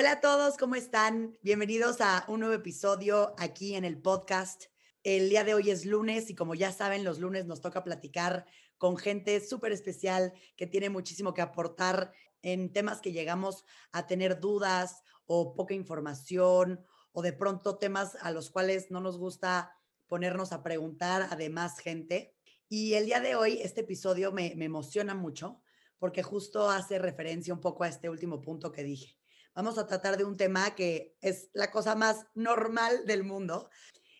Hola a todos, ¿cómo están? Bienvenidos a un nuevo episodio aquí en el podcast. El día de hoy es lunes y como ya saben, los lunes nos toca platicar con gente súper especial que tiene muchísimo que aportar en temas que llegamos a tener dudas o poca información o de pronto temas a los cuales no nos gusta ponernos a preguntar a demás gente. Y el día de hoy, este episodio me, me emociona mucho porque justo hace referencia un poco a este último punto que dije vamos a tratar de un tema que es la cosa más normal del mundo.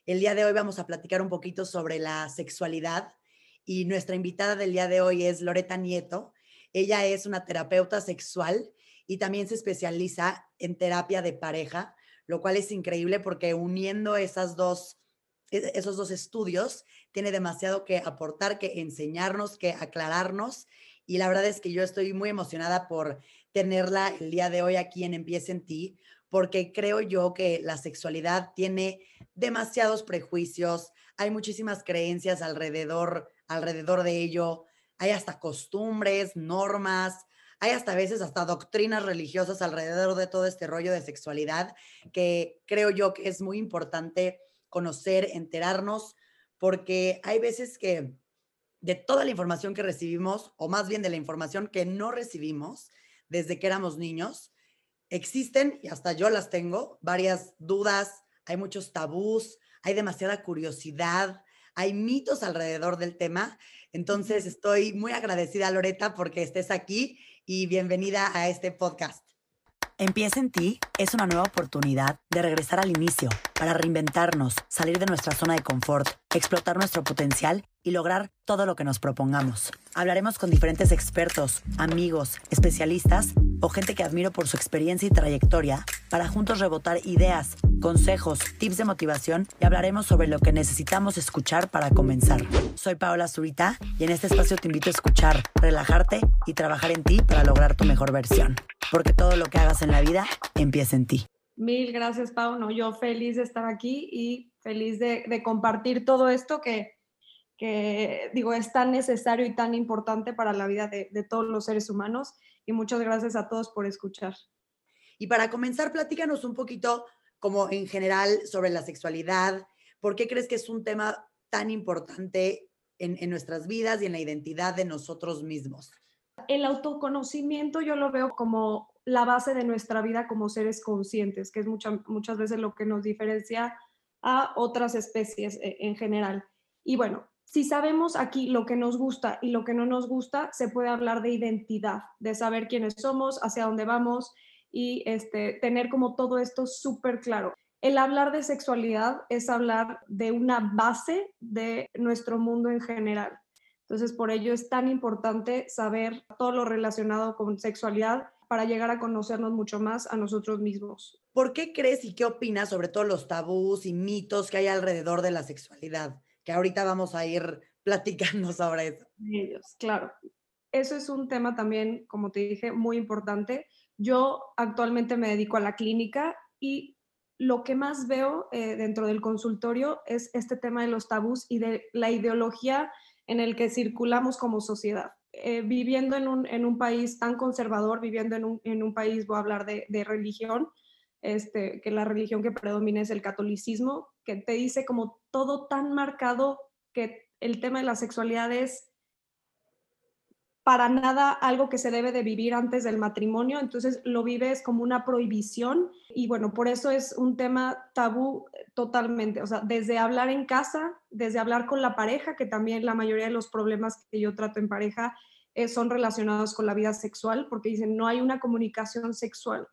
El día de hoy vamos a platicar un poquito sobre la sexualidad y nuestra invitada del día de hoy es Loreta Nieto. Ella es una terapeuta sexual y también se especializa en terapia de pareja, lo cual es increíble porque uniendo esas dos, e-, esos dos estudios tiene demasiado que aportar, que enseñarnos, que aclararnos. Y la verdad es que yo estoy muy emocionada por tenerla el día de hoy aquí en Empieza en ti, porque creo yo que la sexualidad tiene demasiados prejuicios, hay muchísimas creencias alrededor, alrededor de ello, hay hasta costumbres, normas, hay hasta veces hasta doctrinas religiosas alrededor de todo este rollo de sexualidad que creo yo que es muy importante conocer, enterarnos, porque hay veces que de toda la información que recibimos, o más bien de la información que no recibimos, desde que éramos niños. Existen, y hasta yo las tengo, varias dudas, hay muchos tabús, hay demasiada curiosidad, hay mitos alrededor del tema. Entonces estoy muy agradecida, Loreta, porque estés aquí y bienvenida a este podcast. Empieza en ti es una nueva oportunidad de regresar al inicio para reinventarnos, salir de nuestra zona de confort, explotar nuestro potencial y lograr todo lo que nos propongamos. Hablaremos con diferentes expertos, amigos, especialistas o gente que admiro por su experiencia y trayectoria para juntos rebotar ideas, consejos, tips de motivación y hablaremos sobre lo que necesitamos escuchar para comenzar. Soy Paola Zurita y en este espacio te invito a escuchar, relajarte y trabajar en ti para lograr tu mejor versión. Porque todo lo que hagas en la vida empieza en ti. Mil gracias, Pau. yo feliz de estar aquí y feliz de compartir todo esto que que digo, es tan necesario y tan importante para la vida de, todos los seres humanos. Y muchas gracias a todos por escuchar. Y para comenzar, platícanos un poquito como en general sobre la sexualidad. ¿Por qué crees que es un tema tan importante en, en nuestras vidas y en la identidad de nosotros mismos? El autoconocimiento yo lo veo como la base de nuestra vida como seres conscientes, que es muchas veces lo que nos diferencia a otras especies eh, en general. Y bueno, si sabemos aquí lo que nos gusta y lo que no nos gusta, se puede hablar de identidad, de saber quiénes somos, hacia dónde vamos y este, tener como todo esto súper claro. El hablar de sexualidad es hablar de una base de nuestro mundo en general. Entonces, por ello es tan importante saber todo lo relacionado con sexualidad para llegar a conocernos mucho más a nosotros mismos. ¿Por qué crees y qué opinas sobre todos los tabús y mitos que hay alrededor de la sexualidad? Que ahorita vamos a ir platicando sobre eso. Ellos, claro. Eso es un tema también, como te dije, muy importante. Yo actualmente me dedico a la clínica y lo que más veo eh, dentro del consultorio es este tema de los tabús y de la ideología en el que circulamos como sociedad. Eh, viviendo en un, en un, país tan conservador, viviendo en un, en un país, voy a hablar de, de religión, este, que la religión que predomina es el catolicismo, que te dice como todo tan marcado que el tema de la sexualidad es para nada algo que se debe de vivir antes del matrimonio, entonces lo vives como una prohibición y bueno, por eso es un tema tabú totalmente, o sea, desde hablar en casa, desde hablar con la pareja, que también la mayoría de los problemas que yo trato en pareja eh, son relacionados con la vida sexual, porque dicen, no hay una comunicación sexual.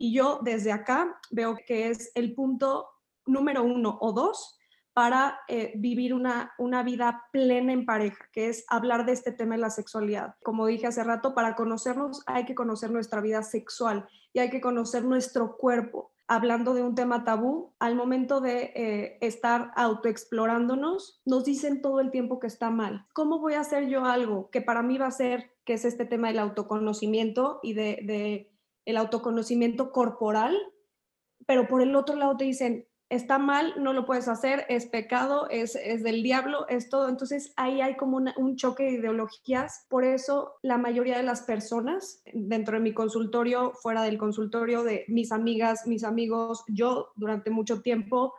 Y yo desde acá veo que es el punto número uno o dos para eh, vivir una, una vida plena en pareja, que es hablar de este tema de la sexualidad. Como dije hace rato, para conocernos hay que conocer nuestra vida sexual y hay que conocer nuestro cuerpo. Hablando de un tema tabú, al momento de eh, estar autoexplorándonos, nos dicen todo el tiempo que está mal. ¿Cómo voy a hacer yo algo que para mí va a ser, que es este tema del autoconocimiento y de el autoconocimiento corporal, pero por el otro lado te dicen, está mal, no lo puedes hacer, es pecado, es, es del diablo, es todo. Entonces ahí hay como un choque de ideologías. Por eso la mayoría de las personas dentro de mi consultorio, fuera del consultorio, de mis amigas, mis amigos, yo durante mucho tiempo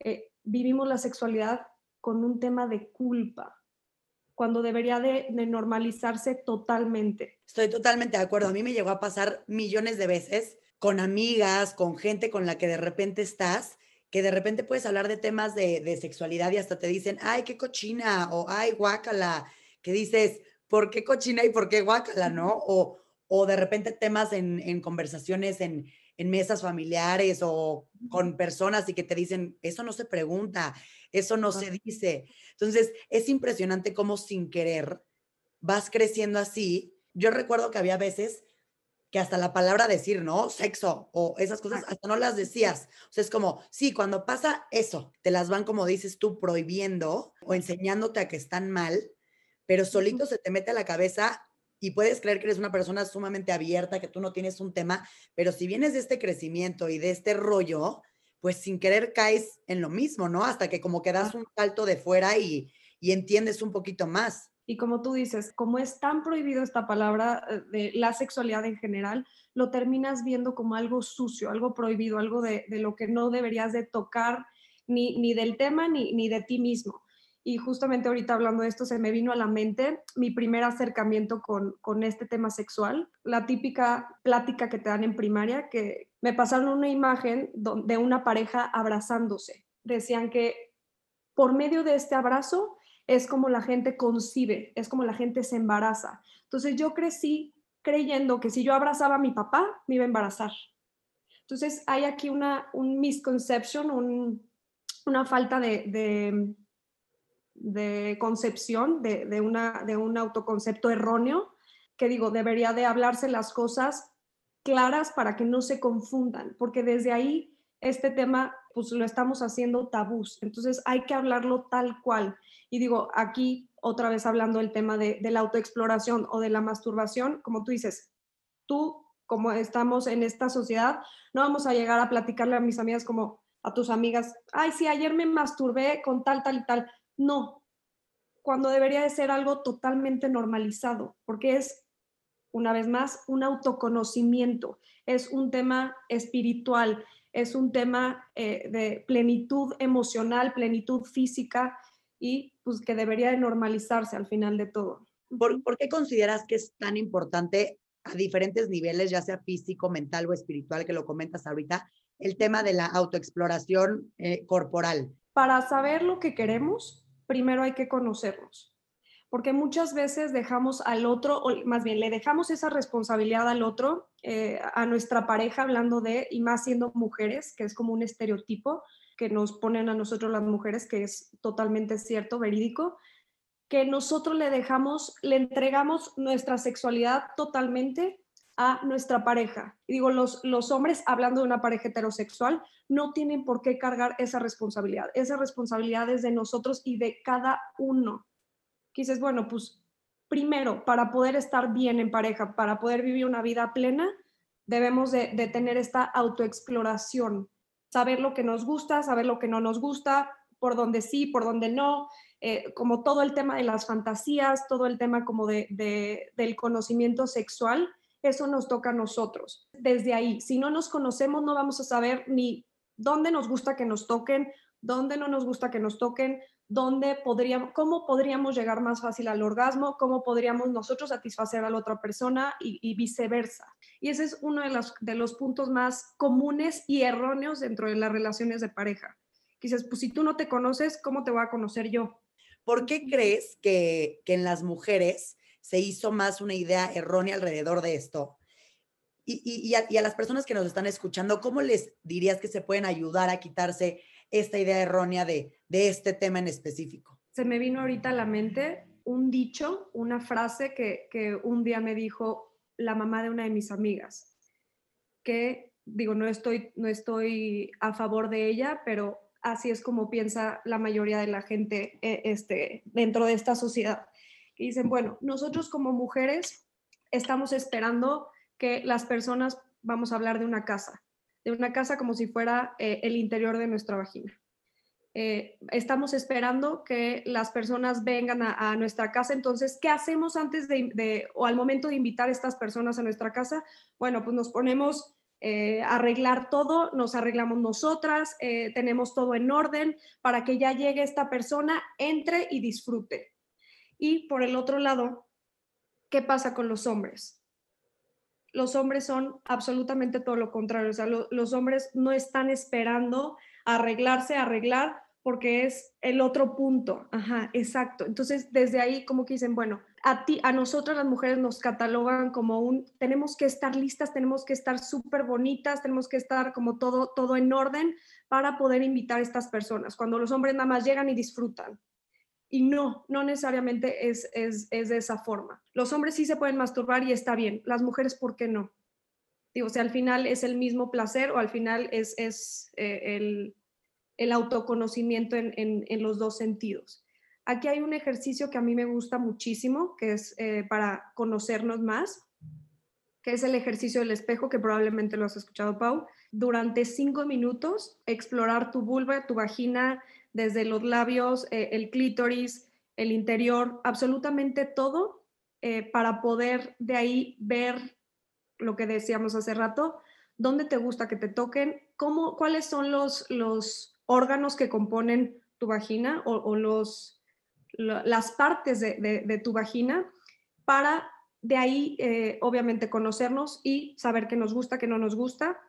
eh, vivimos la sexualidad con un tema de culpa cuando debería de, de, normalizarse totalmente. Estoy totalmente de acuerdo. A mí me llegó a pasar millones de veces con amigas, con gente con la que de repente estás que de repente puedes hablar de temas de, sexualidad y hasta te dicen, ay, qué cochina, o ay, guácala, que dices, ¿por qué cochina y por qué guácala, no? O, o de repente temas en, conversaciones en, en, mesas familiares o con personas y que te dicen, eso no se pregunta, eso no se dice. Entonces, es impresionante cómo sin querer vas creciendo así. Yo recuerdo que había veces que hasta la palabra decir, ¿no? Sexo o esas cosas, hasta no las decías. O sea, es como, sí, cuando pasa eso, te las van, como dices tú, prohibiendo o enseñándote a que están mal, pero solito se te mete a la cabeza y puedes creer que eres una persona sumamente abierta, que tú no tienes un tema, pero si vienes de este crecimiento y de este rollo, pues sin querer caes en lo mismo, ¿no? Hasta que como que das un salto de fuera y, y entiendes un poquito más. Y como tú dices, como es tan prohibido esta palabra eh, de la sexualidad en general, lo terminas viendo como algo sucio, algo prohibido, algo de, lo que no deberías de tocar ni, ni del tema ni, ni de ti mismo. Y justamente ahorita hablando de esto, se me vino a la mente mi primer acercamiento con, con, este tema sexual, la típica plática que te dan en primaria, que me pasaron una imagen de una pareja abrazándose. Decían que por medio de este abrazo es como la gente concibe, es como la gente se embaraza. Entonces yo crecí creyendo que si yo abrazaba a mi papá, me iba a embarazar. Entonces hay aquí una un misconception, una falta de, de, concepción, de, una, de un autoconcepto erróneo, que digo, debería de hablarse las cosas claras para que no se confundan, porque desde ahí este tema pues lo estamos haciendo tabús, entonces hay que hablarlo tal cual. Y digo, aquí otra vez hablando del tema de, la autoexploración o de la masturbación, como tú dices, tú, como estamos en esta sociedad, no vamos a llegar a platicarle a mis amigas como a tus amigas, ay, sí, ayer me masturbé con tal, tal y tal. No, cuando debería de ser algo totalmente normalizado, porque es, una vez más, un autoconocimiento, es un tema espiritual, es un tema eh, de plenitud emocional, plenitud física, y pues que debería de normalizarse al final de todo. ¿Por, qué consideras que es tan importante a diferentes niveles, ya sea físico, mental o espiritual, que lo comentas ahorita, el tema de la autoexploración eh, corporal? Para saber lo que queremos, primero hay que conocernos, porque muchas veces dejamos al otro, o más bien le dejamos esa responsabilidad al otro, eh, a nuestra pareja, hablando de, y más siendo mujeres, que es como un estereotipo, que nos ponen a nosotros las mujeres, que es totalmente cierto, verídico, que nosotros le dejamos, le entregamos nuestra sexualidad totalmente a nuestra pareja. Y digo, los, los hombres, hablando de una pareja heterosexual, no tienen por qué cargar esa responsabilidad. Esa responsabilidad es de nosotros y de cada uno. Que dices, bueno, pues primero, para poder estar bien en pareja, para poder vivir una vida plena, debemos de, tener esta autoexploración, saber lo que nos gusta, saber lo que no nos gusta, por dónde sí, por dónde no, eh, como todo el tema de las fantasías, todo el tema como de, del conocimiento sexual, eso nos toca a nosotros. Desde ahí, si no nos conocemos, no vamos a saber ni dónde nos gusta que nos toquen, dónde no nos gusta que nos toquen, dónde podríamos, cómo podríamos llegar más fácil al orgasmo, cómo podríamos nosotros satisfacer a la otra persona y, viceversa. Y ese es uno de los, de los puntos más comunes y erróneos dentro de las relaciones de pareja. Dices, pues si tú no te conoces, ¿cómo te voy a conocer yo? ¿Por qué crees que, que en las mujeres se hizo más una idea errónea alrededor de esto? Y, y, a, a, las personas que nos están escuchando, ¿cómo les dirías que se pueden ayudar a quitarse esta idea errónea de, de este tema en específico? Se me vino ahorita a la mente un dicho, una frase que, que un día me dijo la mamá de una de mis amigas, que digo, no estoy, no estoy a favor de ella, pero así es como piensa la mayoría de la gente eh, este, dentro de esta sociedad. Que dicen, bueno, nosotros como mujeres estamos esperando que las personas, vamos a hablar de una casa, de una casa como si fuera eh, el interior de nuestra vagina. Eh, estamos esperando que las personas vengan a, nuestra casa. Entonces, ¿qué hacemos antes de, o al momento de invitar a estas personas a nuestra casa? Bueno, pues nos ponemos eh, a arreglar todo, nos arreglamos nosotras, tenemos todo en orden para que ya llegue esta persona, entre y disfrute. Y por el otro lado, ¿qué pasa con los hombres? Los hombres son absolutamente todo lo contrario. O sea, los hombres no están esperando arreglarse, arreglar, porque es el otro punto. Ajá, exacto. Entonces, desde ahí, como que dicen, bueno, a ti, a nosotras las mujeres nos catalogan como un, tenemos que estar listas, tenemos que estar súper bonitas, tenemos que estar como todo, todo en orden para poder invitar a estas personas, cuando los hombres nada más llegan y disfrutan. Y no, no necesariamente es, es, es de esa forma. Los hombres sí se pueden masturbar y está bien. Las mujeres, ¿por qué no? Digo, si al final es el mismo placer o al final es, es eh, el, el autoconocimiento en, los dos sentidos. Aquí hay un ejercicio que a mí me gusta muchísimo, que es eh, para conocernos más, que es el ejercicio del espejo, que probablemente lo has escuchado, Pau. Durante cinco minutos, explorar tu vulva, tu vagina, desde los labios, eh, el clítoris, el interior, absolutamente todo, eh, para poder de ahí ver lo que decíamos hace rato, dónde te gusta que te toquen, cómo, cuáles son los, los órganos que componen tu vagina o, los, las partes de, tu vagina para de ahí, eh, obviamente, conocernos y saber qué nos gusta, qué no nos gusta.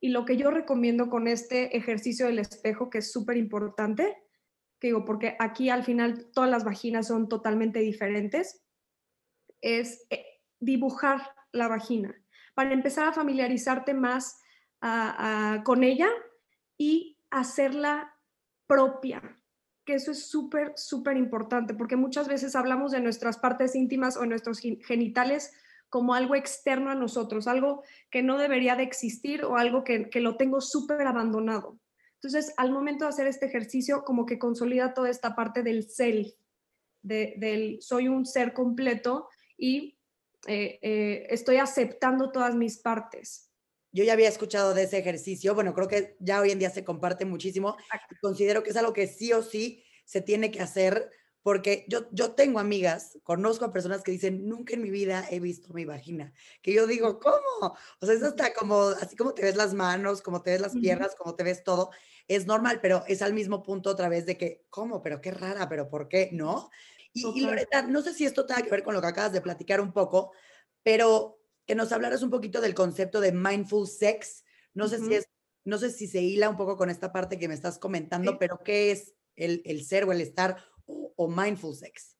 Y lo que yo recomiendo con este ejercicio del espejo, que es súper importante, que digo, porque aquí al final todas las vaginas son totalmente diferentes, es eh, dibujar la vagina para empezar a familiarizarte más con ella y hacerla propia, que eso es súper, súper importante, porque muchas veces hablamos de nuestras partes íntimas o nuestros genitales como algo externo a nosotros, algo que no debería de existir o algo que, lo tengo súper abandonado. Entonces, al momento de hacer este ejercicio, como que consolida toda esta parte del self, del soy un ser completo y eh, eh, estoy aceptando todas mis partes yo ya había escuchado de ese ejercicio, bueno, creo que ya hoy en día se comparte muchísimo. Considero que es algo que sí o sí se tiene que hacer porque yo, yo tengo amigas, conozco a personas que dicen, nunca en mi vida he visto mi vagina, que yo digo, ¿cómo? O sea, es hasta como, así como te ves las manos, como te ves las piernas, como te ves todo, es normal, pero es al mismo punto otra vez de que, ¿cómo? Pero qué rara, pero ¿por qué? ¿No? Y, y Loreta, no sé si esto tenga que ver con lo que acabas de platicar un poco, pero que nos hablaras un poquito del concepto de mindful sex. No sé si es, no sé si se hila un poco con esta parte que me estás comentando, pero ¿qué es el, el, ser o el estar o, mindful sex?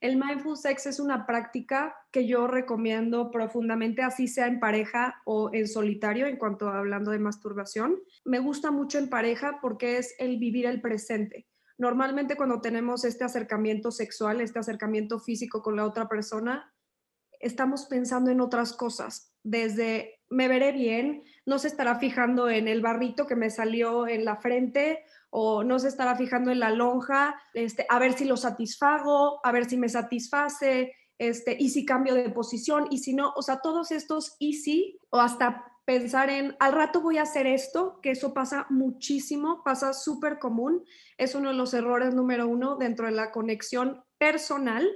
El mindful sex es una práctica que yo recomiendo profundamente, así sea en pareja o en solitario, en cuanto a hablando de masturbación. Me gusta mucho en pareja porque es el vivir el presente. Normalmente cuando tenemos este acercamiento sexual, este acercamiento físico con la otra persona, estamos pensando en otras cosas, desde me veré bien, no se estará fijando en el barrito que me salió en la frente o no se estará fijando en la lonja, este, a ver si lo satisfago, a ver si me satisface, este, y si cambio de posición, y si no, o sea, todos estos y si, o hasta pensar en, al rato voy a hacer esto, que eso pasa muchísimo, pasa súper común, es uno de los errores número uno dentro de la conexión personal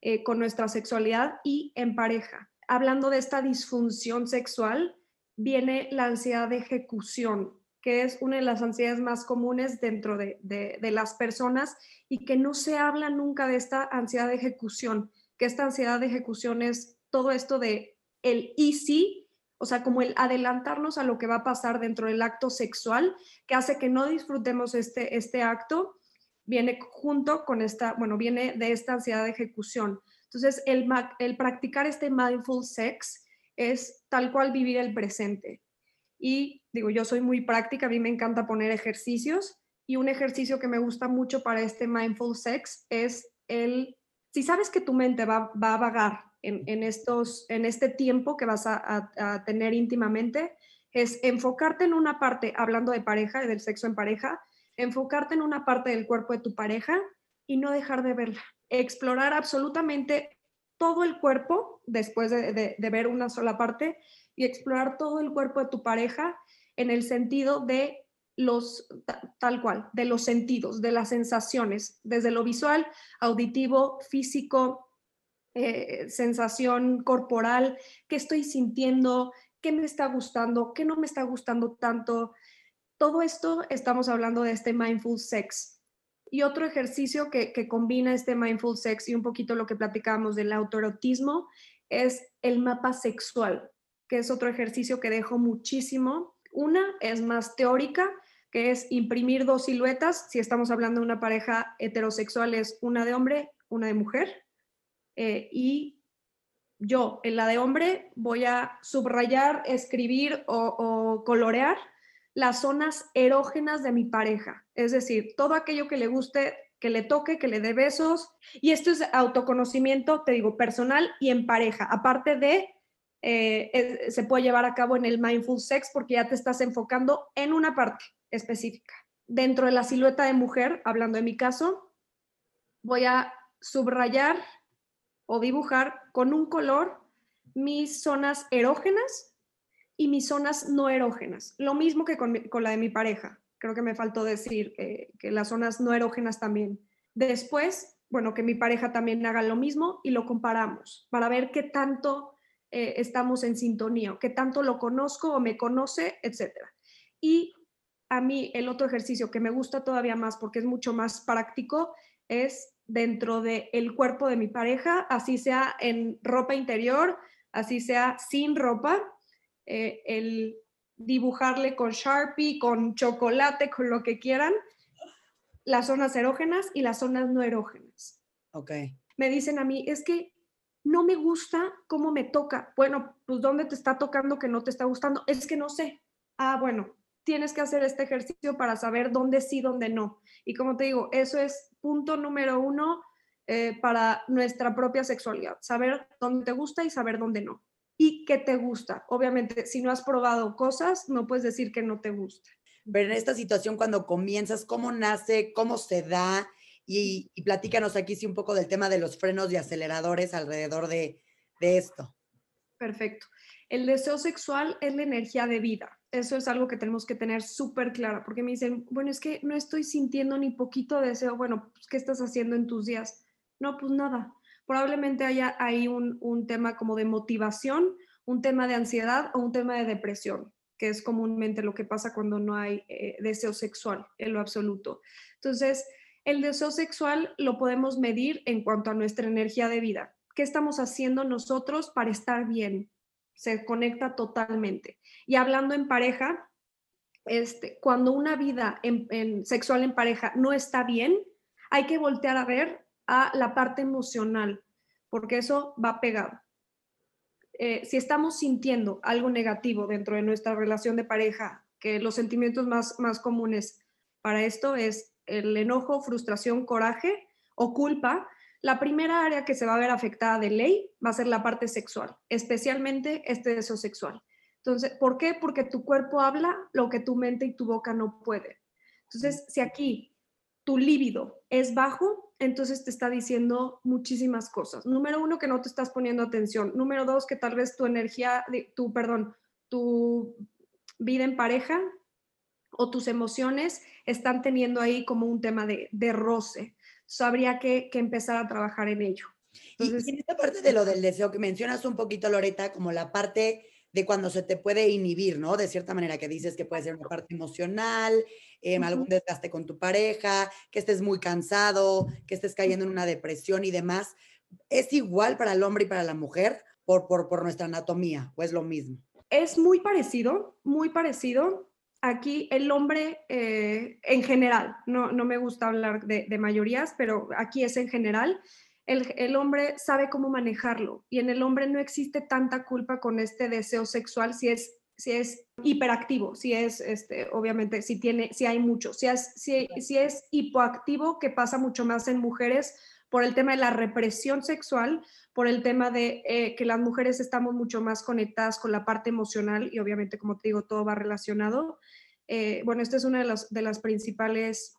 eh, con nuestra sexualidad y en pareja. Hablando de esta disfunción sexual, viene la ansiedad de ejecución, que es una de las ansiedades más comunes dentro de, las personas y que no se habla nunca de esta ansiedad de ejecución, que esta ansiedad de ejecución es todo esto de el easy, o sea, como el adelantarnos a lo que va a pasar dentro del acto sexual, que hace que no disfrutemos este, este acto viene junto con esta, bueno, viene de esta ansiedad de ejecución. Entonces, el, el practicar este mindful sex es tal cual vivir el presente. Y digo, yo soy muy práctica, a mí me encanta poner ejercicios y un ejercicio que me gusta mucho para este mindful sex es el, si sabes que tu mente va, va a vagar en, estos, en este tiempo que vas a, a tener íntimamente, es enfocarte en una parte, hablando de pareja, del sexo en pareja, enfocarte en una parte del cuerpo de tu pareja y no dejar de verla. Explorar absolutamente todo el cuerpo después de, ver una sola parte y explorar todo el cuerpo de tu pareja en el sentido de los, tal cual, de los sentidos, de las sensaciones, desde lo visual, auditivo, físico, eh, sensación corporal, qué estoy sintiendo, qué me está gustando, qué no me está gustando tanto. Todo esto estamos hablando de este mindful sex. Y otro ejercicio que, combina este mindful sex y un poquito lo que platicábamos del autoerotismo es el mapa sexual, que es otro ejercicio que dejo muchísimo. Una es más teórica, que es imprimir dos siluetas. Si estamos hablando de una pareja heterosexual, es una de hombre, una de mujer. Eh, y yo, en la de hombre, voy a subrayar, escribir o, colorear las zonas erógenas de mi pareja. Es decir, todo aquello que le guste, que le toque, que le dé besos. Y esto es autoconocimiento, te digo, personal y en pareja. Aparte de, eh, se puede llevar a cabo en el mindful sex porque ya te estás enfocando en una parte específica. Dentro de la silueta de mujer, hablando de mi caso, voy a subrayar o dibujar con un color mis zonas erógenas y mis zonas no erógenas. Lo mismo que con, la de mi pareja. Creo que me faltó decir que las zonas no erógenas también. Después, bueno, que mi pareja también haga lo mismo y lo comparamos para ver qué tanto eh, estamos en sintonía, qué tanto lo conozco o me conoce, etc. Y a mí el otro ejercicio que me gusta todavía más porque es mucho más práctico es dentro del el cuerpo de mi pareja, así sea en ropa interior, así sea sin ropa, eh, el dibujarle con Sharpie, con chocolate, con lo que quieran, las zonas erógenas y las zonas no erógenas. Ok. Me dicen a mí, es que no me gusta cómo me toca. Bueno, pues ¿dónde te está tocando que no te está gustando? Es que no sé. Ah, bueno, tienes que hacer este ejercicio para saber dónde sí, dónde no. Y como te digo, eso es punto número uno eh, para nuestra propia sexualidad, saber dónde te gusta y saber dónde no. Y qué te gusta. Obviamente, si no has probado cosas, no puedes decir que no te gusta. Pero en esta situación, cuando comienzas, ¿cómo nace? ¿Cómo se da? Y, y platícanos aquí sí un poco del tema de los frenos y aceleradores alrededor de, de esto. Perfecto. El deseo sexual es la energía de vida eso es algo que tenemos que tener súper claro, porque me dicen, bueno, es que no estoy sintiendo ni poquito deseo, bueno, pues, ¿qué estás haciendo en tus días? No, pues nada. Probablemente haya ahí un, tema como de motivación, un tema de ansiedad o un tema de depresión, que es comúnmente lo que pasa cuando no hay eh, deseo sexual en lo absoluto. Entonces, el deseo sexual lo podemos medir en cuanto a nuestra energía de vida. ¿Qué estamos haciendo nosotros para estar bien? se conecta totalmente. Y hablando en pareja, este, cuando una vida en, sexual en pareja no está bien, hay que voltear a ver a la parte emocional, porque eso va pegado. Eh, si estamos sintiendo algo negativo dentro de nuestra relación de pareja, que los sentimientos más, más comunes para esto es el enojo, frustración, coraje o culpa, la primera área que se va a ver afectada de ley va a ser la parte sexual, especialmente este deseo sexual. Entonces, ¿por qué? Porque tu cuerpo habla lo que tu mente y tu boca no pueden. Entonces, si aquí tu líbido es bajo, entonces te está diciendo muchísimas cosas. Número uno, que no te estás poniendo atención. Número dos, que tal vez tu energía, tu, perdón, tu vida en pareja o tus emociones están teniendo ahí como un tema de, de roce habría que, empezar a trabajar en ello. Entonces, y en esta parte de lo del deseo que mencionas un poquito, Loreta, como la parte de cuando se te puede inhibir, ¿no? De cierta manera que dices que puede ser una parte emocional, em, algún desgaste con tu pareja, que estés muy cansado, que estés cayendo en una depresión y demás. ¿Es igual para el hombre y para la mujer por, por, por nuestra anatomía o es lo mismo? Es muy parecido, muy parecido aquí el hombre eh, en general, no, no, me gusta hablar de, mayorías, pero aquí es en general, el, hombre sabe cómo manejarlo y en el hombre no existe tanta culpa con este deseo sexual si es, si es hiperactivo, si es, este, obviamente, si, tiene, si hay mucho, si es, si, si es hipoactivo, que pasa mucho más en mujeres por el tema de la represión sexual, por el tema de eh, que las mujeres estamos mucho más conectadas con la parte emocional y obviamente, como te digo, todo va relacionado. Eh, bueno, este es uno de los de las principales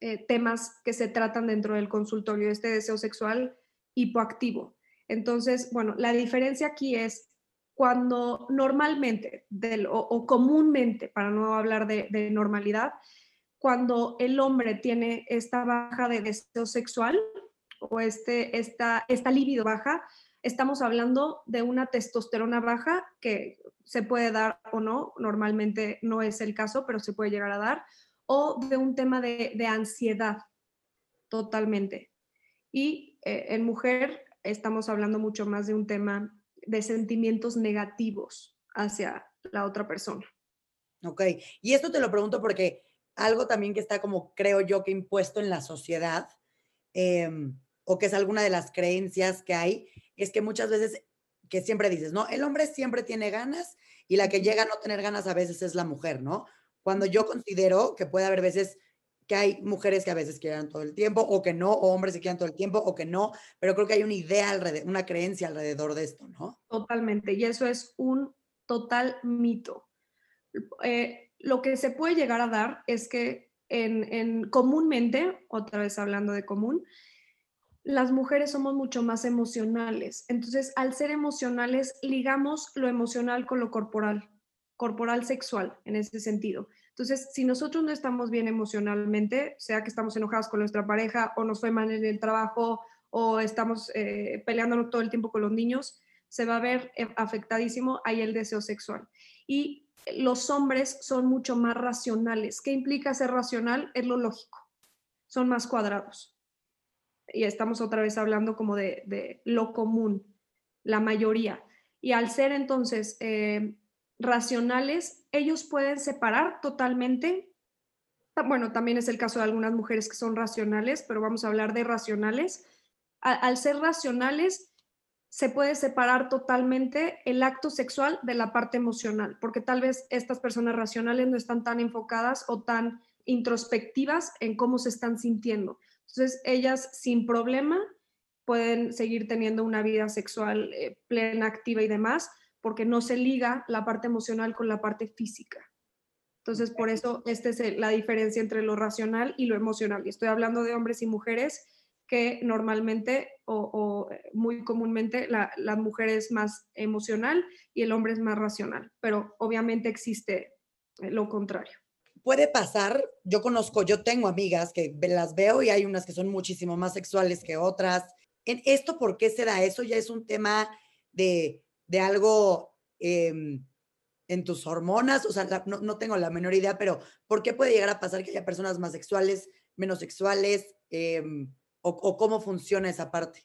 eh, temas que se tratan dentro del consultorio, este deseo sexual hipoactivo. Entonces, bueno, la diferencia aquí es cuando normalmente o, comúnmente, para no hablar de, de normalidad, cuando el hombre tiene esta baja de deseo sexual o este, esta, esta libido baja, estamos hablando de una testosterona baja que se puede dar o no, normalmente no es el caso, pero se puede llegar a dar, o de un tema de, ansiedad totalmente. Y eh, en mujer estamos hablando mucho más de un tema de sentimientos negativos hacia la otra persona. Ok, y esto te lo pregunto porque algo también que está como creo yo que impuesto en la sociedad, em, o que es alguna de las creencias que hay, es que muchas veces, que siempre dices, ¿no? El hombre siempre tiene ganas y la que llega a no tener ganas a veces es la mujer, ¿no? Cuando yo considero que puede haber veces que hay mujeres que a veces quieran todo el tiempo o que no, o hombres que quieran todo el tiempo o que no, pero creo que hay una idea alrededor, una creencia alrededor de esto, ¿no? Totalmente, y eso es un total mito. Eh, lo que se puede llegar a dar es que en, comúnmente, otra vez hablando de común, las mujeres somos mucho más emocionales. Entonces, al ser emocionales, ligamos lo emocional con lo corporal, corporal sexual en ese sentido. Entonces, si nosotros no estamos bien emocionalmente, sea que estamos enojados con nuestra pareja o nos fue mal en el trabajo o estamos eh, peleándonos todo el tiempo con los niños, se va a ver eh, afectadísimo ahí el deseo sexual. Y los hombres son mucho más racionales. ¿Qué implica ser racional? Es lo lógico. Son más cuadrados. Y estamos otra vez hablando como de, lo común, la mayoría. Y al ser entonces eh, racionales, ellos pueden separar totalmente. Bueno, también es el caso de algunas mujeres que son racionales, pero vamos a hablar de racionales. al ser racionales, se puede separar totalmente el acto sexual de la parte emocional, porque tal vez estas personas racionales no están tan enfocadas o tan introspectivas en cómo se están sintiendo. Entonces, ellas sin problema pueden seguir teniendo una vida sexual eh, plena, activa y demás, porque no se liga la parte emocional con la parte física. Entonces, por eso esta es la diferencia entre lo racional y lo emocional. Y estoy hablando de hombres y mujeres que normalmente o, eh, muy comúnmente la, mujer es más emocional y el hombre es más racional, pero obviamente existe lo contrario. Puede pasar, yo conozco, yo tengo amigas que las veo y hay unas que son muchísimo más sexuales que otras. ¿En esto por qué se da? Eso ya es un tema de, algo em, en tus hormonas, o sea, no, no, tengo la menor idea, pero ¿por qué puede llegar a pasar que haya personas más sexuales, menos sexuales? Eh, o, cómo funciona esa parte?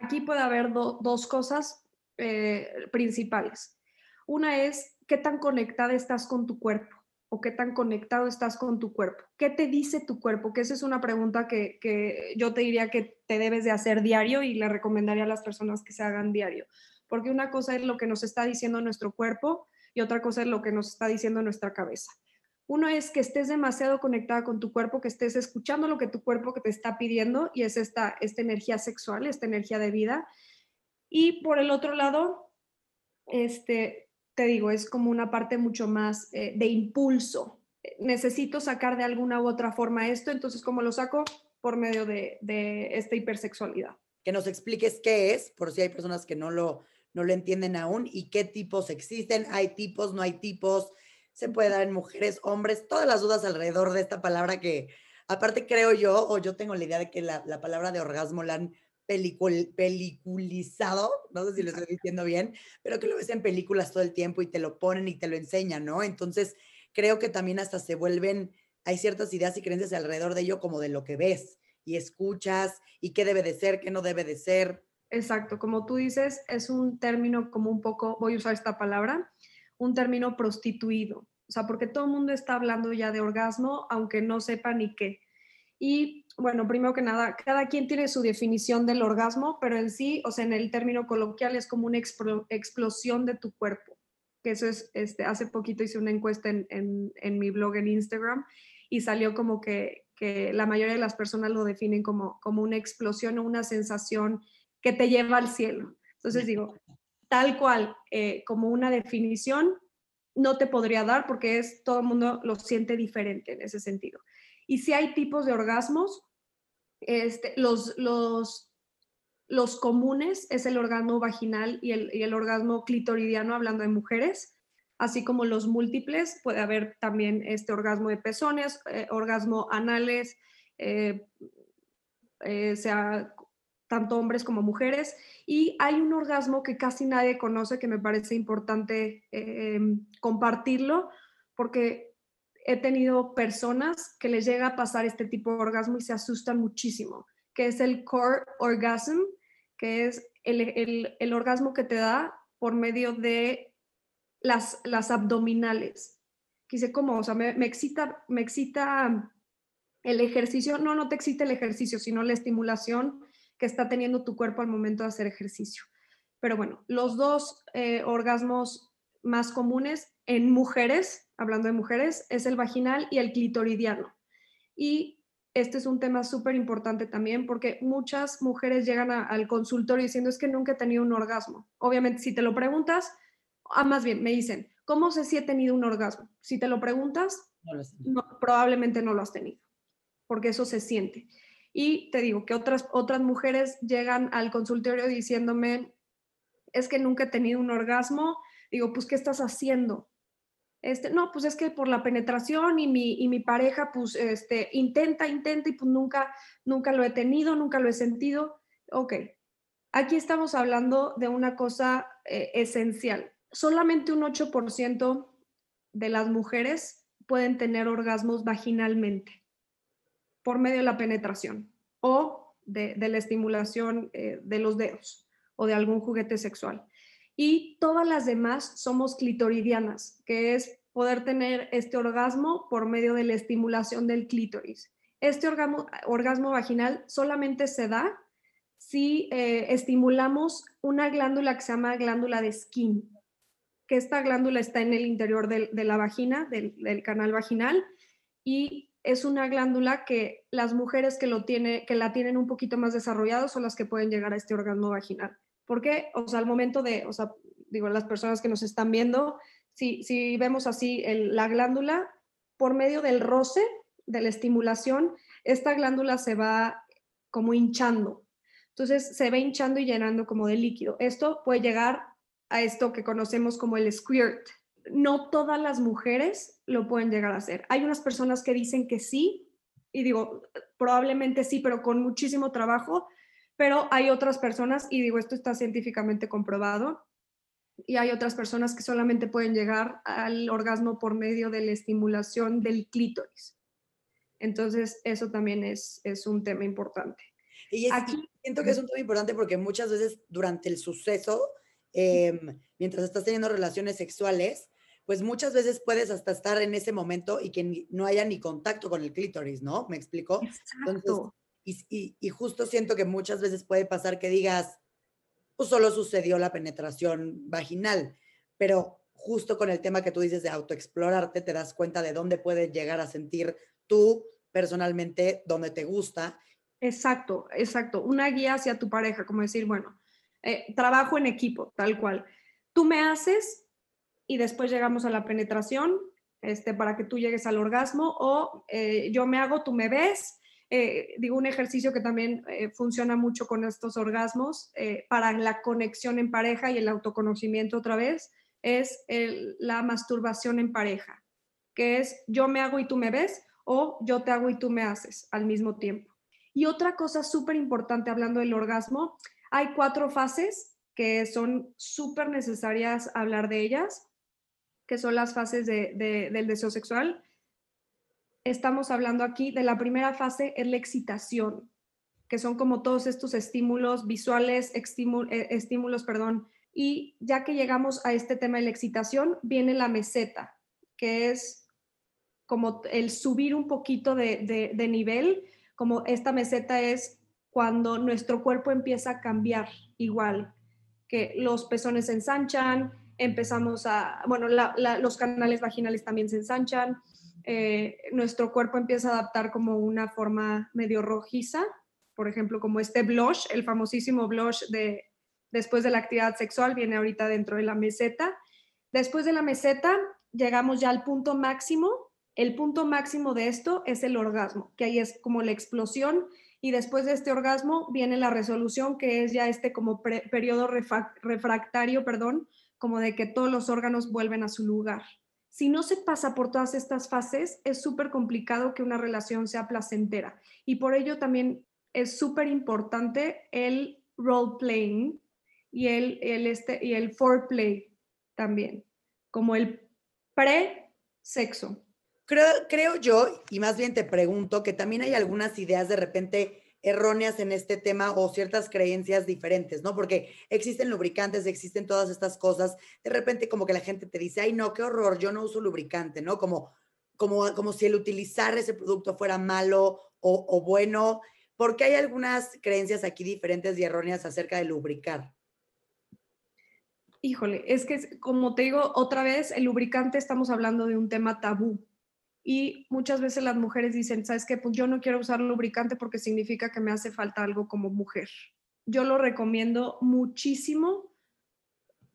Aquí puede haber dos cosas eh, principales. Una es qué tan conectada estás con tu cuerpo o qué tan conectado estás con tu cuerpo. ¿Qué te dice tu cuerpo? Que esa es una pregunta que, que, yo te diría que te debes de hacer diario y le recomendaría a las personas que se hagan diario. Porque una cosa es lo que nos está diciendo nuestro cuerpo y otra cosa es lo que nos está diciendo nuestra cabeza. Uno es que estés demasiado conectada con tu cuerpo, que estés escuchando lo que tu cuerpo te está pidiendo y es esta, esta energía sexual, esta energía de vida. Y por el otro lado, este, te digo, es como una parte mucho más eh, de impulso. Necesito sacar de alguna u otra forma esto, entonces ¿cómo lo saco? Por medio de, de esta hipersexualidad. Que nos expliques qué es, por si hay personas que no lo, no lo entienden aún, y qué tipos existen. ¿Hay tipos, no hay tipos? se puede dar en mujeres, hombres, todas las dudas alrededor de esta palabra que aparte creo yo, o yo tengo la idea de que la, palabra de orgasmo la han peliculizado, no sé si lo estoy diciendo bien, pero que lo ves en películas todo el tiempo y te lo ponen y te lo enseñan, ¿no? Entonces, creo que también hasta se vuelven, hay ciertas ideas y creencias alrededor de ello como de lo que ves y escuchas y qué debe de ser, qué no debe de ser. Exacto, como tú dices, es un término como un poco, voy a usar esta palabra, un término prostituido, o sea, porque todo el mundo está hablando ya de orgasmo, aunque no sepa ni qué. Y bueno, primero que nada, cada quien tiene su definición del orgasmo, pero en sí, o sea, en el término coloquial es como una explosión de tu cuerpo. Que eso es, este, hace poquito hice una encuesta en, en, mi blog en Instagram y salió como que, que, la mayoría de las personas lo definen como, como una explosión o una sensación que te lleva al cielo. Entonces digo, tal cual, eh, como una definición, no te podría dar porque es todo el mundo lo siente diferente en ese sentido. Y si hay tipos de orgasmos, este, los, los los comunes es el orgasmo vaginal y el, y el orgasmo clitoridiano, hablando de mujeres, así como los múltiples, puede haber también este orgasmo de pezones, eh, orgasmo anales, eh, eh, sea tanto hombres como mujeres. Y hay un orgasmo que casi nadie conoce, que me parece importante compartirlo, porque he tenido personas que les llega a pasar este tipo de orgasmo y se asustan muchísimo, que es el core orgasm, que es el, orgasmo que te da por medio de las, las abdominales. Quise como, o sea, me, excita, me excita el ejercicio, no, no te excita el ejercicio, sino la estimulación que está teniendo tu cuerpo al momento de hacer ejercicio. Pero bueno, los dos eh, orgasmos más comunes en mujeres, hablando de mujeres, es el vaginal y el clitoridiano. Y este es un tema súper importante también porque muchas mujeres llegan al consultorio diciendo es que nunca he tenido un orgasmo. Obviamente, si te lo preguntas, ah, más bien, me dicen, ¿cómo sé si he tenido un orgasmo? Si te lo preguntas, probablemente no lo has tenido, porque eso se siente. Y te digo que otras, otras mujeres llegan al consultorio diciéndome, es que nunca he tenido un orgasmo. Digo, pues, ¿qué estás haciendo? Este, no, pues es que por la penetración y mi, y mi pareja, pues, este, intenta, intenta y pues nunca, nunca lo he tenido, nunca lo he sentido. Ok, aquí estamos hablando de una cosa eh, esencial. Solamente un 8% de las mujeres pueden tener orgasmos vaginalmente por medio de la penetración o de, la estimulación eh, de los dedos o de algún juguete sexual y todas las demás somos clitoridianas, que es poder tener este orgasmo por medio de la estimulación del clítoris. Este orgasmo, vaginal solamente se da si eh, estimulamos una glándula que se llama glándula de skin, que esta glándula está en el interior de la vagina, del, canal vaginal, y es una glándula que las mujeres que, lo tiene, que la tienen un poquito más desarrollado son las que pueden llegar a este orgasmo vaginal. Porque, o sea, al momento de, o sea, digo, las personas que nos están viendo, si, si vemos así la glándula, por medio del roce, de la estimulación, esta glándula se va como hinchando. Entonces se va hinchando y llenando como de líquido. Esto puede llegar a esto que conocemos como el squirt. No todas las mujeres lo pueden llegar a hacer. Hay unas personas que dicen que sí, y digo, probablemente sí, pero con muchísimo trabajo, pero hay otras personas, y digo, esto está científicamente comprobado, y hay otras personas que solamente pueden llegar al orgasmo por medio de la estimulación del clítoris. Entonces, eso también es, es un tema importante. Y Aquí, siento que es un tema importante porque muchas veces durante el suceso, em, mientras estás teniendo relaciones sexuales, pues muchas veces puedes hasta estar en ese momento y que no haya ni contacto con el clítoris, ¿no? ¿Me explico? Exacto. Y, justo siento que muchas veces puede pasar que digas, pues solo sucedió la penetración vaginal, pero justo con el tema que tú dices de autoexplorarte, te das cuenta de dónde puedes llegar a sentir tú personalmente, dónde te gusta. Exacto, exacto. Una guía hacia tu pareja, como decir, bueno, eh, trabajo en equipo, tal cual. Tú me haces y después llegamos a la penetración este, para que tú llegues al orgasmo o eh, yo me hago, tú me ves eh, digo, un ejercicio que también eh, funciona mucho con estos orgasmos para la conexión en pareja y el autoconocimiento otra vez, es la masturbación en pareja, que es yo me hago y tú me ves o yo te hago y tú me haces al mismo tiempo. Y otra cosa súper importante hablando del orgasmo, hay cuatro fases que son súper necesarias hablar de ellas, que son las fases del deseo sexual, estamos hablando aquí de la primera fase, es la excitación, que son como todos estos estímulos visuales, eh, estímulos, perdón. Y ya que llegamos a este tema de la excitación, viene la meseta, que es como el subir un poquito de, de nivel, como esta meseta es cuando nuestro cuerpo empieza a cambiar igual, que los pezones se ensanchan, empezamos a, bueno, los canales vaginales también se ensanchan, eh, nuestro cuerpo empieza a adaptar como una forma medio rojiza, por ejemplo, como este blush, el famosísimo blush de después de la actividad sexual, viene ahorita dentro de la meseta. Después de la meseta, llegamos ya al punto máximo. El punto máximo de esto es el orgasmo, que ahí es como la explosión Y después de este orgasmo viene la resolución, que es ya este como periodo refractario, perdón, como de que todos los órganos vuelven a su lugar. Si no se pasa por todas estas fases, es súper complicado que una relación sea placentera. Y por ello también es súper importante el role playing y el, el, este, y el foreplay también, como el pre-sexo. Creo, creo yo, y más bien te pregunto, que también hay algunas ideas de repente erróneas en este tema o ciertas creencias diferentes, ¿no? Porque existen lubricantes, existen todas estas cosas. De repente como que la gente te dice, ay, no, qué horror, yo no uso lubricante, ¿no? Como, como, como si el utilizar ese producto fuera malo o, o bueno, porque hay algunas creencias aquí diferentes y erróneas acerca de lubricar. Híjole, es que como te digo otra vez, el lubricante estamos hablando de un tema tabú. Y muchas veces las mujeres dicen, ¿sabes qué? Pues yo no quiero usar lubricante porque significa que me hace falta algo como mujer. Yo lo recomiendo muchísimo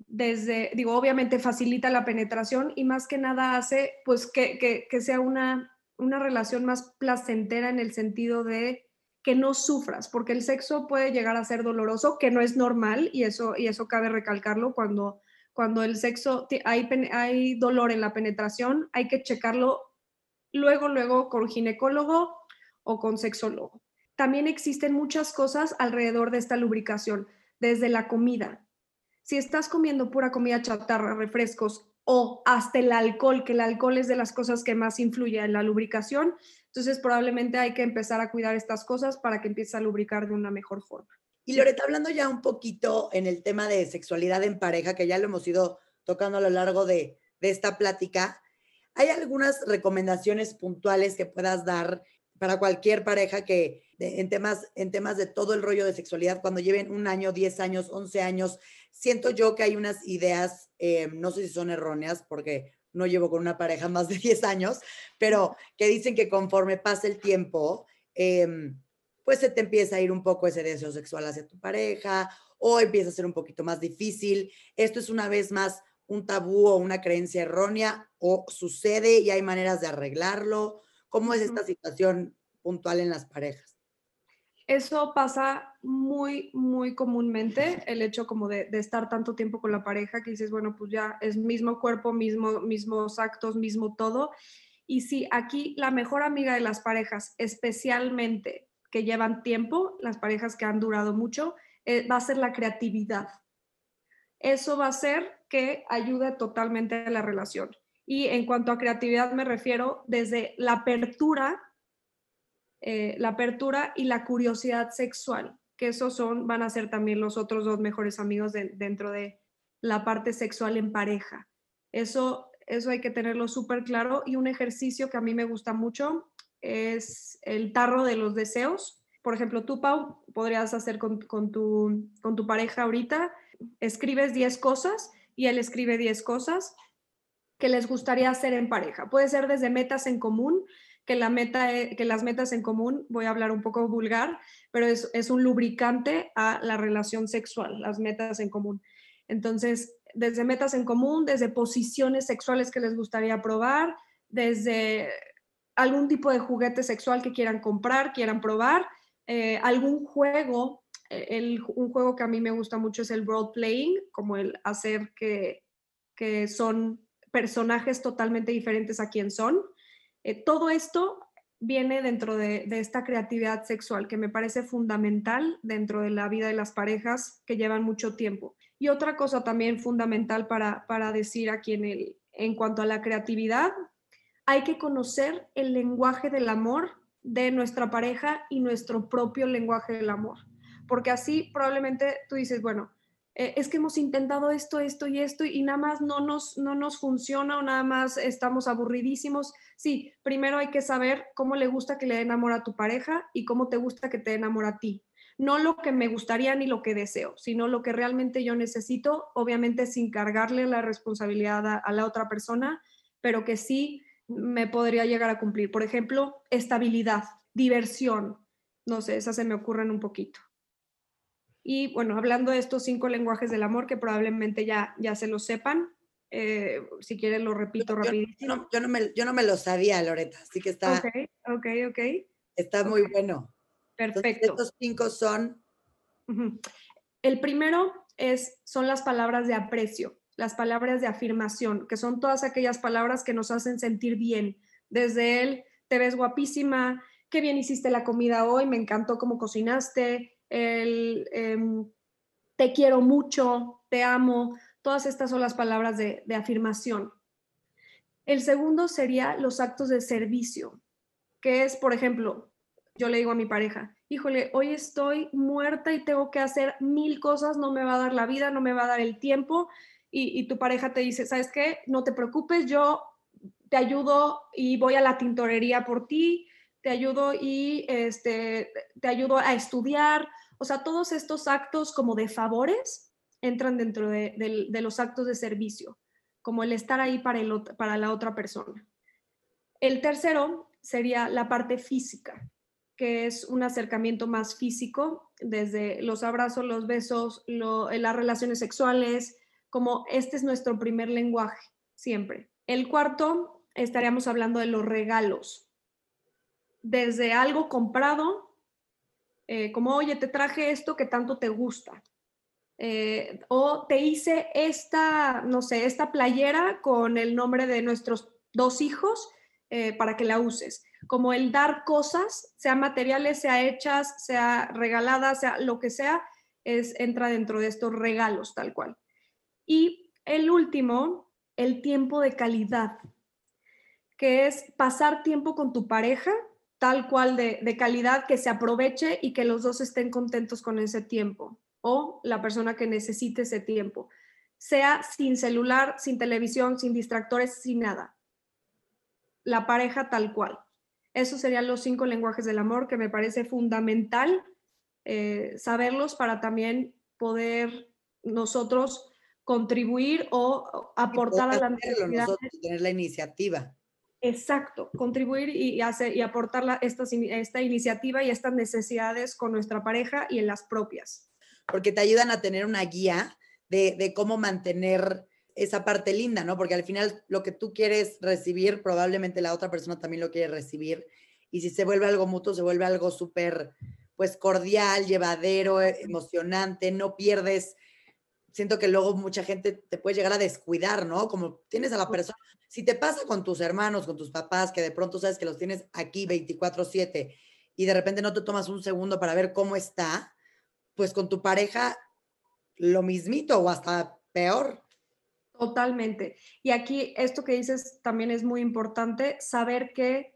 desde, digo, obviamente facilita la penetración y más que nada hace pues que, que, que sea una, una relación más placentera en el sentido de que no sufras, porque el sexo puede llegar a ser doloroso, que no es normal y eso, y eso cabe recalcarlo cuando, cuando el sexo, hay, hay dolor en la penetración, hay que checarlo luego, luego con ginecólogo o con sexólogo. También existen muchas cosas alrededor de esta lubricación, desde la comida. Si estás comiendo pura comida chatarra, refrescos o hasta el alcohol, que el alcohol es de las cosas que más influye en la lubricación, entonces probablemente hay que empezar a cuidar estas cosas para que empiece a lubricar de una mejor forma. Y Loreta, hablando ya un poquito en el tema de sexualidad en pareja, que ya lo hemos ido tocando a lo largo de, de esta plática, ¿Hay algunas recomendaciones puntuales que puedas dar para cualquier pareja que en, temas, en temas de todo el rollo de sexualidad, cuando lleven un año, 10 años, 11 años, siento yo que hay unas ideas, eh, no sé si son erróneas, porque no llevo con una pareja más de 10 años, pero que dicen que conforme pasa el tiempo, em, pues se te empieza a ir un poco ese deseo sexual hacia tu pareja o empieza a ser un poquito más difícil. Esto es una vez más un tabú o una creencia errónea o sucede y hay maneras de arreglarlo? ¿Cómo es esta situación puntual en las parejas? Eso pasa muy, muy comúnmente, el hecho como de, estar tanto tiempo con la pareja que dices, bueno, pues ya es mismo cuerpo, mismo, mismos actos, mismo todo. Y sí, aquí la mejor amiga de las parejas, especialmente que llevan tiempo, las parejas que han durado mucho, eh, va a ser la creatividad. Eso va a ser que ayude totalmente a la relación. Y en cuanto a creatividad me refiero desde la apertura, eh, la apertura y la curiosidad sexual, que esos son, van a ser también los otros dos mejores amigos dentro de la parte sexual en pareja. Eso, eso hay que tenerlo súper claro. Y un ejercicio que a mí me gusta mucho es el tarro de los deseos. Por ejemplo, tú, Pau, podrías hacer con, con, tu, con tu pareja ahorita, escribes 10 cosas y él escribe 10 cosas que les gustaría hacer en pareja. Puede ser desde metas en común, que, la meta, que las metas en común, voy a hablar un poco vulgar, pero es, es un lubricante a la relación sexual, las metas en común. Entonces, desde metas en común, desde posiciones sexuales que les gustaría probar, desde algún tipo de juguete sexual que quieran comprar, quieran probar, eh, algún juego un juego que a mí me gusta mucho es el role playing, como el hacer que, que son personajes totalmente diferentes a quien son. Eh, todo esto viene dentro de, esta creatividad sexual que me parece fundamental dentro de la vida de las parejas que llevan mucho tiempo. Y otra cosa también fundamental para, para decir aquí en, el, en cuanto a la creatividad, hay que conocer el lenguaje del amor de nuestra pareja y nuestro propio lenguaje del amor porque así probablemente tú dices, bueno, eh, es que hemos intentado esto, esto y esto y nada más no nos, no nos funciona o nada más estamos aburridísimos. Sí, primero hay que saber cómo le gusta que le den amor a tu pareja y cómo te gusta que te den amor a ti. No lo que me gustaría ni lo que deseo, sino lo que realmente yo necesito, obviamente sin cargarle la responsabilidad a, a la otra persona, pero que sí me podría llegar a cumplir. Por ejemplo, estabilidad, diversión. No sé, esas se me ocurren un poquito. Y bueno, hablando de estos cinco lenguajes del amor, que probablemente ya, ya se lo sepan, eh, si quieren lo repito rapidísimo. Yo no, me, yo no me lo sabía, Loreta, así que está... Ok, ok, ok. Está muy bueno. Perfecto. estos cinco son... El primero es, son las palabras de aprecio, las palabras de afirmación, que son todas aquellas palabras que nos hacen sentir bien. Desde él, te ves guapísima, qué bien hiciste la comida hoy, me encantó cómo cocinaste, el, em, te quiero mucho, te amo. Todas estas son las palabras de, afirmación. El segundo sería los actos de servicio, que es, por ejemplo, yo le digo a mi pareja, híjole, hoy estoy muerta y tengo que hacer mil cosas, no me va a dar la vida, no me va a dar el tiempo. Y, tu pareja te dice, ¿sabes qué? No te preocupes, yo te ayudo y voy a la tintorería por ti, te ayudo y este, te ayudo a estudiar. O sea, todos estos actos como de favores entran dentro de, los actos de servicio, como el estar ahí para, la otra persona. El tercero sería la parte física que es un acercamiento más físico, desde los abrazos, los besos, eh, las relaciones sexuales, como este es nuestro primer lenguaje, siempre. El cuarto, estaríamos hablando de los regalos, desde algo comprado, eh, como, oye, te traje esto que tanto te gusta, eh, o te hice esta, no sé, esta playera con el nombre de nuestros dos hijos para que la uses como el dar cosas, sea materiales, sea hechas, sea regaladas, sea lo que sea, es, entra dentro de estos regalos tal cual. Y el último, el tiempo de calidad, que es pasar tiempo con tu pareja, tal cual de, de calidad, que se aproveche y que los dos estén contentos con ese tiempo, o la persona que necesite ese tiempo, sea sin celular, sin televisión, sin distractores, sin nada. La pareja tal cual. Esos serían los cinco lenguajes del amor que me parece fundamental eh, saberlos para también poder nosotros contribuir o aportar a la nosotros, tener la iniciativa. Exacto, contribuir y, hacer, y aportar esta, esta iniciativa y estas necesidades con nuestra pareja y en las propias. Porque te ayudan a tener una guía de, de cómo mantener esa parte linda, ¿no? Porque al final lo que tú quieres recibir, probablemente la otra persona también lo quiere recibir. Y si se vuelve algo mutuo, se vuelve algo súper, pues, cordial, llevadero, eh, emocionante, no pierdes. Siento que luego mucha gente te puede llegar a descuidar, ¿no? Como tienes a la persona. Si te pasa con tus hermanos, con tus papás, que de pronto sabes que los tienes aquí 24/7 y de repente no te tomas un segundo para ver cómo está, pues con tu pareja lo mismito o hasta peor. Totalmente. Y aquí esto que dices también es muy importante, saber que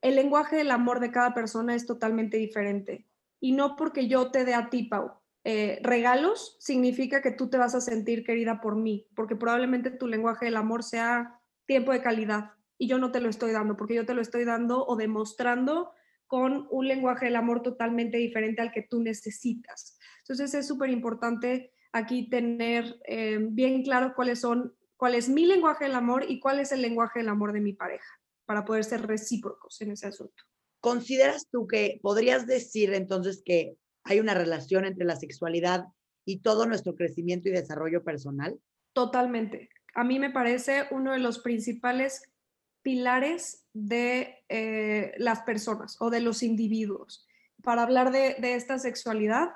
el lenguaje del amor de cada persona es totalmente diferente. Y no porque yo te dé a ti, Pau, eh, regalos, significa que tú te vas a sentir querida por mí, porque probablemente tu lenguaje del amor sea tiempo de calidad y yo no te lo estoy dando, porque yo te lo estoy dando o demostrando con un lenguaje del amor totalmente diferente al que tú necesitas. Entonces es súper importante aquí tener eh, bien claro cuáles son, cuál es mi lenguaje del amor y cuál es el lenguaje del amor de mi pareja, para poder ser recíprocos en ese asunto. ¿Consideras tú que podrías decir entonces que hay una relación entre la sexualidad y todo nuestro crecimiento y desarrollo personal? Totalmente. A mí me parece uno de los principales pilares de eh, las personas o de los individuos. Para hablar de, esta sexualidad,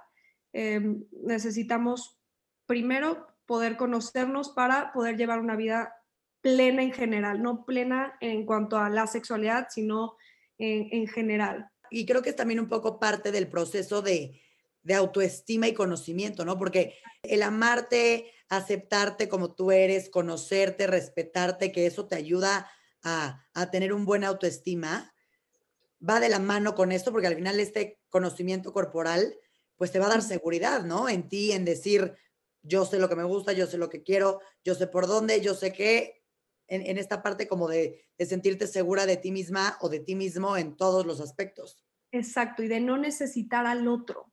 em, necesitamos primero poder conocernos para poder llevar una vida plena en general, no plena en cuanto a la sexualidad, sino en, general. Y creo que es también un poco parte del proceso de, de autoestima y conocimiento, ¿no? Porque el amarte, aceptarte como tú eres, conocerte, respetarte, que eso te ayuda a, a, tener un buen autoestima, va de la mano con esto, porque al final este conocimiento corporal, pues te va a dar seguridad, ¿no? En ti, en decir, yo sé lo que me gusta, yo sé lo que quiero, yo sé por dónde, yo sé que en, esta parte como de, sentirte segura de ti misma o de ti mismo en todos los aspectos. Exacto, y de no necesitar al otro,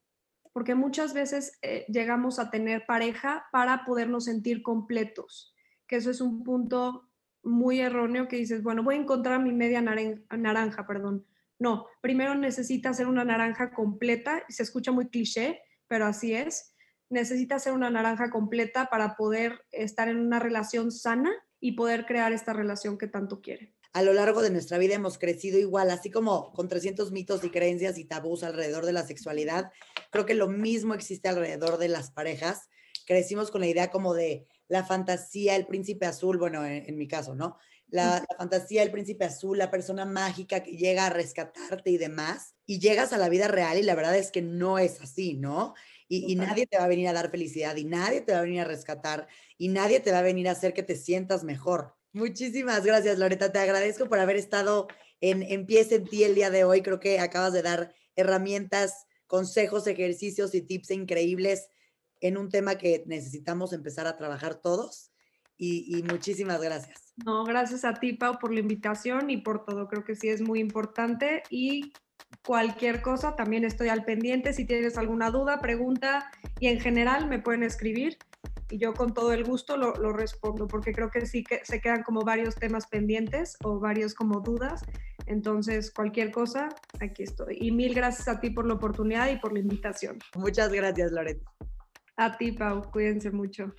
porque muchas veces eh, llegamos a tener pareja para podernos sentir completos, que eso es un punto muy erróneo que dices, bueno, voy a encontrar mi media naranja, perdón. No, primero necesitas ser una naranja completa, se escucha muy cliché, pero así es necesita ser una naranja completa para poder estar en una relación sana y poder crear esta relación que tanto quiere. A lo largo de nuestra vida hemos crecido igual, así como con 300 mitos y creencias y tabús alrededor de la sexualidad, creo que lo mismo existe alrededor de las parejas. Crecimos con la idea como de la fantasía, el príncipe azul, bueno, en, mi caso, ¿no? La, la, fantasía, el príncipe azul, la persona mágica que llega a rescatarte y demás, y llegas a la vida real y la verdad es que no es así, ¿no? Y, nadie te va a venir a dar felicidad y nadie te va a venir a rescatar y nadie te va a venir a hacer que te sientas mejor. Muchísimas gracias, Loreta. Te agradezco por haber estado en, en Pies en Ti el día de hoy. Creo que acabas de dar herramientas, consejos, ejercicios y tips increíbles en un tema que necesitamos empezar a trabajar todos. Y, y, muchísimas gracias. No, gracias a ti, Pau, por la invitación y por todo. Creo que sí es muy importante y cualquier cosa, también estoy al pendiente. Si tienes alguna duda, pregunta y en general me pueden escribir y yo con todo el gusto lo, lo, respondo porque creo que sí que se quedan como varios temas pendientes o varios como dudas. Entonces, cualquier cosa, aquí estoy. Y mil gracias a ti por la oportunidad y por la invitación. Muchas gracias, Loreto. A ti, Pau. Cuídense mucho.